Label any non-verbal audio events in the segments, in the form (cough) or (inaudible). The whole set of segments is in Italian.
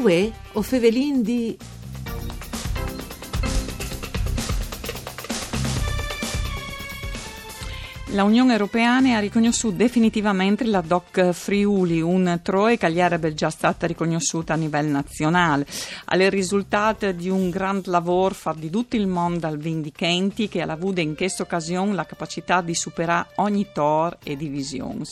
Uè, o fevelin di... La Unione Europea ha riconosciuto definitivamente la DOC Friuli, un troe che sarebbe già stata riconosciuta a livello nazionale. Alle risultato di un grande lavoro fatto di tutto il mondo al Vindicenti che ha avuto in questa occasione la capacità di superare ogni tor e divisione.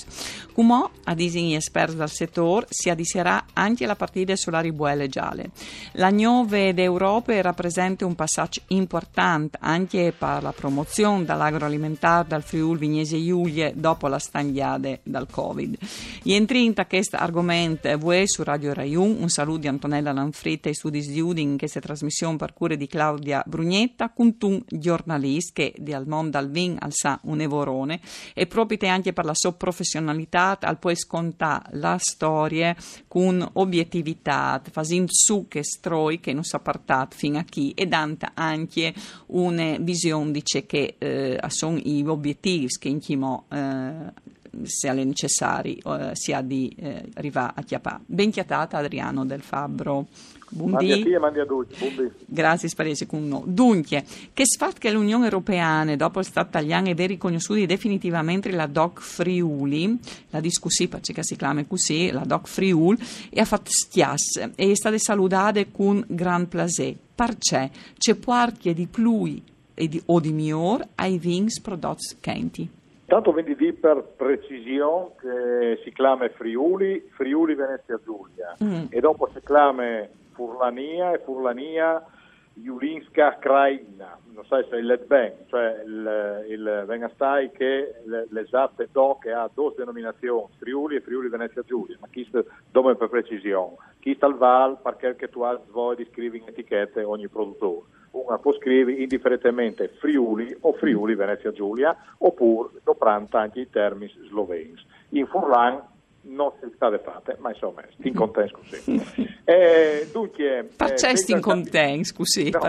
Come a disegni esperti del settore si addiserà anche la partita sulla ribuelle gialle. La nuova d'Europa rappresenta un passaggio importante anche per la promozione dell'agroalimentare dal Friuli Vignese Giulie dopo la stagliade dal Covid. Gli entri in questo argomento voi su Radio Rai 1. Un saluto di Antonella Lanfritta e studi di Udin in questa trasmissione per cure di Claudia Brugnetta con un giornalista che di al mondo al vin sa un evorone e proprio anche per la sua professionalità al poi scontare la storia con obiettività, facendo su che stroi che non si appartato fino a chi e dante anche una visione dice che eh, sono gli obiettivi che in chimo eh, se necessario eh, si ha di eh, arrivare a chiappare. Ben chiatata Adriano del Fabbro. Buondì. Grazie Sparesi con noi. Dunque, che sfat che l'Unione Europea, dopo il Stato italiano, è riconosciuta definitivamente la DOC Friuli, la discussione perché si chiama così, la DOC Friuli, e ha fatto stias e è stata salutata con gran plaisir. Perché c'è parte di più di, o di miglior ai vins prodotti quenti. Tanto vendi di per precisione che si chiama Friuli, Friuli Venezia Giulia mm. e dopo si chiama Furlania e Furlania Julinska Kraina, non sai se è il ben, cioè il, il Venastai che l'esatte DOC ha due denominazioni, Friuli e Friuli Venezia Giulia, ma chi dove per precisione, chi sta al Val perché tu hai voi di scrivere in etichette ogni produttore può scrivere indifferentemente Friuli o Friuli Venezia Giulia oppure dopranta anche i termini sloveni. In Furlan non si sta fatte, ma insomma, sti contenti così. (laughs) Eh, dunque, perché eh, sti contenti così? No,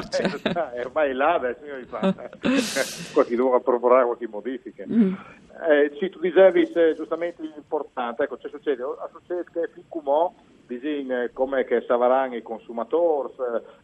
eh, ormai là adesso io mi fa (laughs) qualche dovrà proporre qualche modifiche. Mm. Eh, sì, tu dicevi giustamente importante, ecco, c'è succede, succede che fin disegna come che Savaran i consumatori,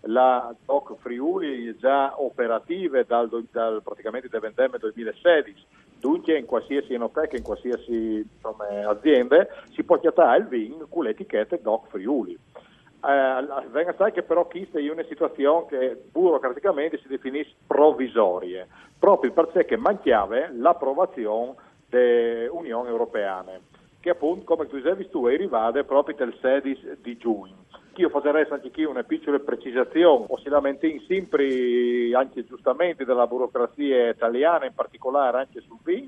la DOC Friuli già operative dal, dal praticamente da vendemme 2016, dunque in qualsiasi enoteca, in qualsiasi insomma, azienda si può chiamare il vin con l'etichetta DOC Friuli. Eh, venga sai che però questa è una situazione che burocraticamente si definisce provvisoria, proprio perché mancava l'approvazione dell'Unione Europea che appunto, come tu dicevi tu, è arrivata proprio il 16 di giugno. Io farei anche qui una piccola precisazione, o si lamenti sempre, anche giustamente, della burocrazia italiana, in particolare anche sul vin,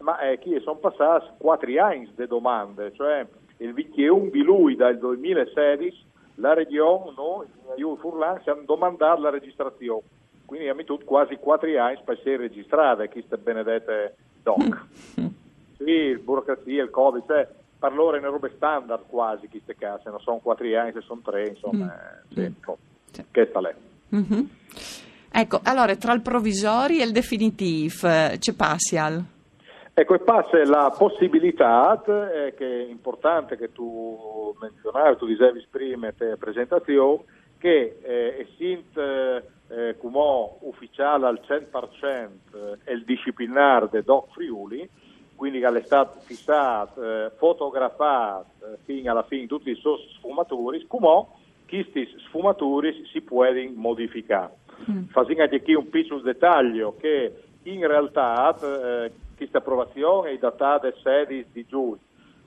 ma è che sono passati quattro anni di domande, cioè il 21 di lui dal 2016 la regione, noi, io Furlan, siamo domandato la registrazione, quindi abbiamo tutto quasi quattro anni per essere registrate queste benedette DOC. (laughs) Sì, burocrazia, il Covid, cioè per loro è una roba standard quasi queste case, non sono quattro anni, se sono tre, insomma, mm. sì, mm. sì. che sta lì. Mm-hmm. Ecco, allora tra il provvisorio e il definitivo eh, c'è passial? Ecco, e passa la possibilità, eh, che è importante che tu menzionavi, tu dicevi prima te presentazione, che eh, essint eh, come ufficiale al 100% è il disciplinare de Doc Friuli, quindi che è stato fissato, eh, fotografato eh, fino alla fine tutti i suoi sfumatori, come questi sfumatori si possono modificare. Mm. Facendo anche qui un piccolo dettaglio che in realtà eh, questa approvazione è datata il 16 di giugno.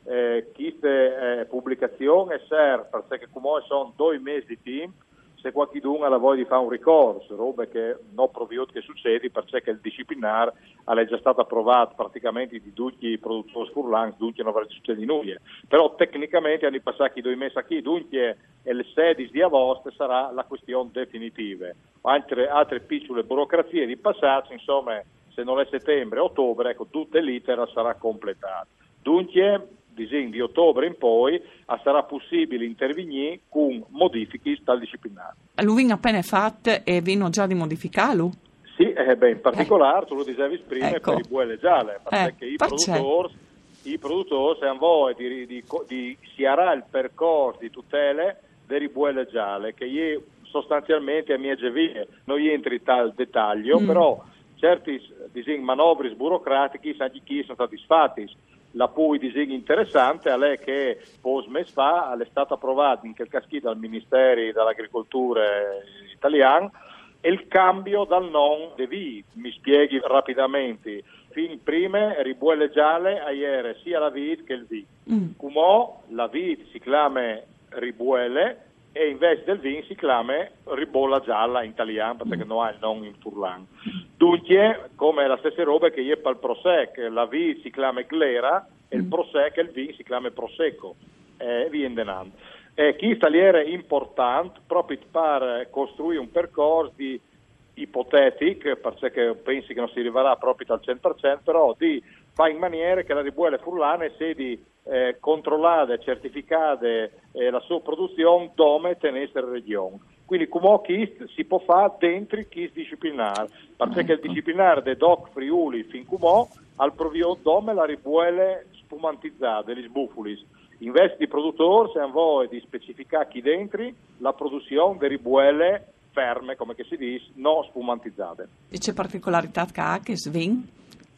Eh, questa eh, pubblicazione serve perché come sono due mesi di tempo se qualcuno ha voglia di fare un ricorso, roba che non proviot che succede perché il disciplinare è già stato approvato praticamente di tutti i produttori furlans, dunque non avrà succede nulla. Però tecnicamente hanno passato due mesi qui, dunque il 16 di agosto sarà la questione definitiva. Altre, altre piccole burocrazie di passaggio, insomma, se non è settembre, ottobre, ecco, tutto l'iter sarà completato. Dunque disegno di ottobre in poi sarà possibile intervenire con modifiche dal disciplinare. Lui appena fatto e vino già di modificarlo? Sì, eh, beh, in particolare, eh. tu lo dicevi prima, ecco. per i buelle gialle, perché eh, i produttori, i produttori hanno voglia di, di, di, si harà il percorso di tutele delle ribuelle gialle, che io sostanzialmente a mia gevie non entri in tal dettaglio, mm. però certi disegni manovri burocratici sono soddisfatti. La poi disegno interessante è che post mese fa è stato approvato in quel caschino dal Ministero dell'Agricoltura italiano il cambio dal non de V. Mi spieghi rapidamente. Fin prima ribuelle gialle a ieri sia la vid che il V. Mm. Come la vid si chiama ribuelle e invece del vin si chiama ribolla gialla in italiano perché non ha il nome in furlan. Dunque, come la stessa roba che io per il prosec, la V si chiama glera e il mm. prosec e il vin si chiama prosecco. E viene denando. E chi tagliere importante proprio per costruire un percorso di ipotetico, perché pensi che non si arriverà proprio al 100%, però di fare in maniera che la ribuelle furlane sia di eh, controllare, certificare eh, la sua produzione dove tenesse la regione. Quindi come KIST si può fare dentro il KIST disciplinare, perché ecco. il disciplinare del DOC Friuli fin come al provio dome la ribuelle spumantizzate, gli sbufulis. Invece di produttori, se voi di specificare chi dentro la produzione di ribuelle ferme, come si dice, non spumantizzate. E c'è particolarità che ha che svin,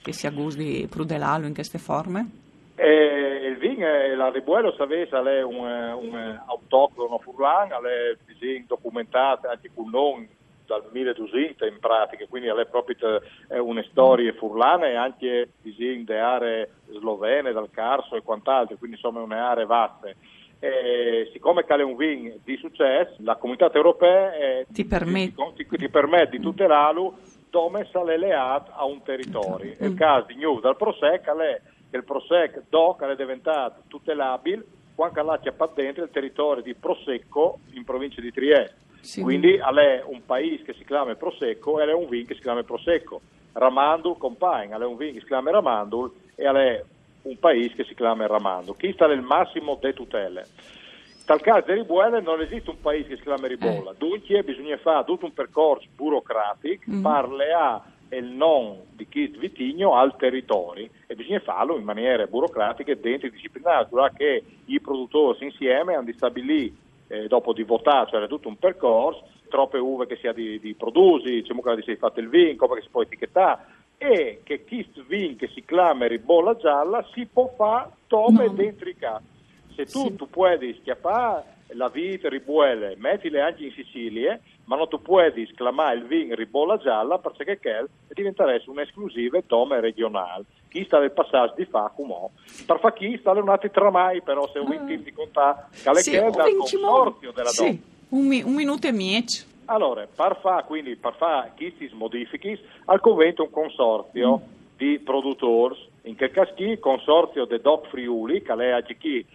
che si di prudelalo in queste forme? E il vin, la ribuello, sapete, è un, un autoctono furlan, è documentato anche con noi dal 1200 in pratica, quindi è proprio una storia furlana e anche di aree slovene, dal Carso e quant'altro, quindi insomma une aree vaste. E siccome è un vin di successo, la comunità europea eh, ti, permet- ti, ti, ti, permette di tutelarlo dove sale leato a un territorio. Mm. Il caso di New dal Prosec è che il Prosec DOC è diventato tutelabile quando là c'è dentro il territorio di Prosecco in provincia di Trieste. Sì. Quindi è un paese che si chiama Prosecco e è un vin che si chiama Prosecco. Ramandul compagna, è un vin che si chiama Ramandul e è un paese che si chiama Ramandul. Chi sta nel massimo delle tutele? Tal caso di Ribuele non esiste un paese che si chiama Ribolla, eh. dunque bisogna fare tutto un percorso burocratico mm. per le il non di chi vitigno al territorio e bisogna farlo in maniera burocratica e dentro disciplinare, che i produttori insieme hanno di stabilire eh, dopo di votare, cioè tutto un percorso, troppe uve che si ha di, di produsi, c'è che si è fatto il vin, come si può etichettare e che chi vin che si chiama ribolla gialla si può fare come no. dentro i casi. Se tu, sì. tu puoi schiappare la vite ribuele, mettile anche in Sicilia, ma non tu puoi esclamare il vin ribolla gialla perché quel diventerà un'esclusiva tome regionale. Chi sta nel passaggio di fa come per fa chi sta un altro tramai però se un ah. di contare che sì, è dal consorzio della sì. donna. Un, mi, un minuto e mezzo. Allora, per fare quindi per fare questi modifiche al convento un consorzio mm. di produttori in che caso il consorzio de Doc Friuli che lei ha chi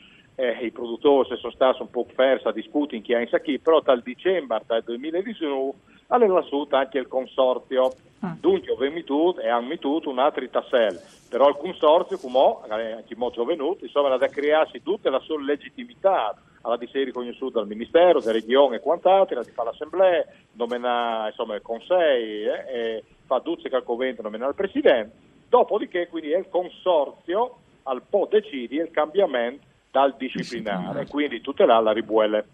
eh, i produttori sono stati un po' persi a discutere in chi ha in sacchi, però dal dicembre del 2019 aveva assunto anche il consorzio. Ah. Dunque, abbiamo tutto e hanno tutto un altro tassello. Però il consorzio, come anche molto venuto, insomma, da crearsi tutta la sua legittimità alla di sé riconosciuta dal Ministero, delle regioni e quant'altro, di fa l'assemblea, nomina insomma, il Consiglio eh, e fa Duzze che al convento nomina il Presidente. Dopodiché, quindi, è il consorzio al po' decidi il cambiamento dal disciplinare, quindi tutelare la ribuelle.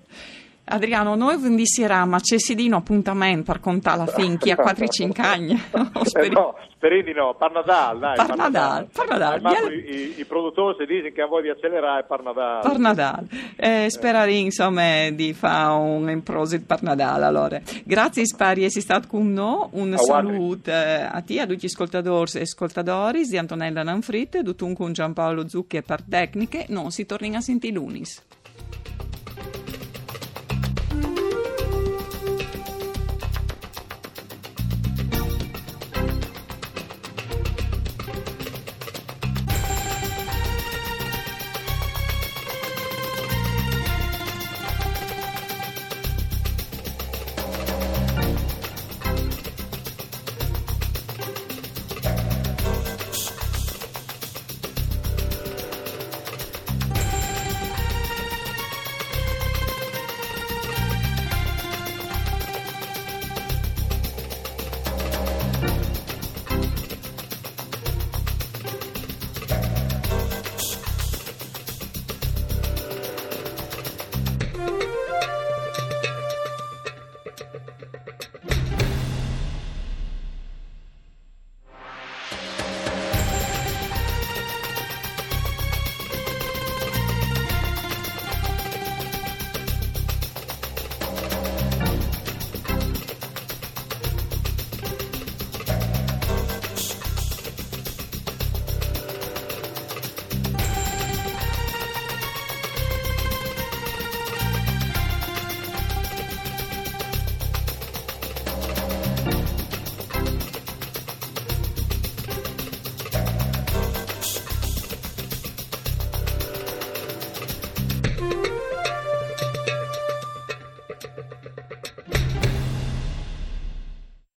Adriano, noi vi ma c'è si di un appuntamento per contare la finchi a 4-5 anni. (laughs) Speri... Eh no, speri di no, per Nadal, dai. Per Nadal, per Nadal. I, i, produttori si dicono che a voi di accelerare per Nadal. Per Nadal. Eh, sperare insomma di fare un improsit per Nadal allora. Grazie Spari, sei stato con noi, un oh, saluto eh, a te, a tutti gli ascoltatori e ascoltatori di Antonella Nanfritte, tutto con Giampaolo Zucchi e per tecniche, non si torna a sentire lunis.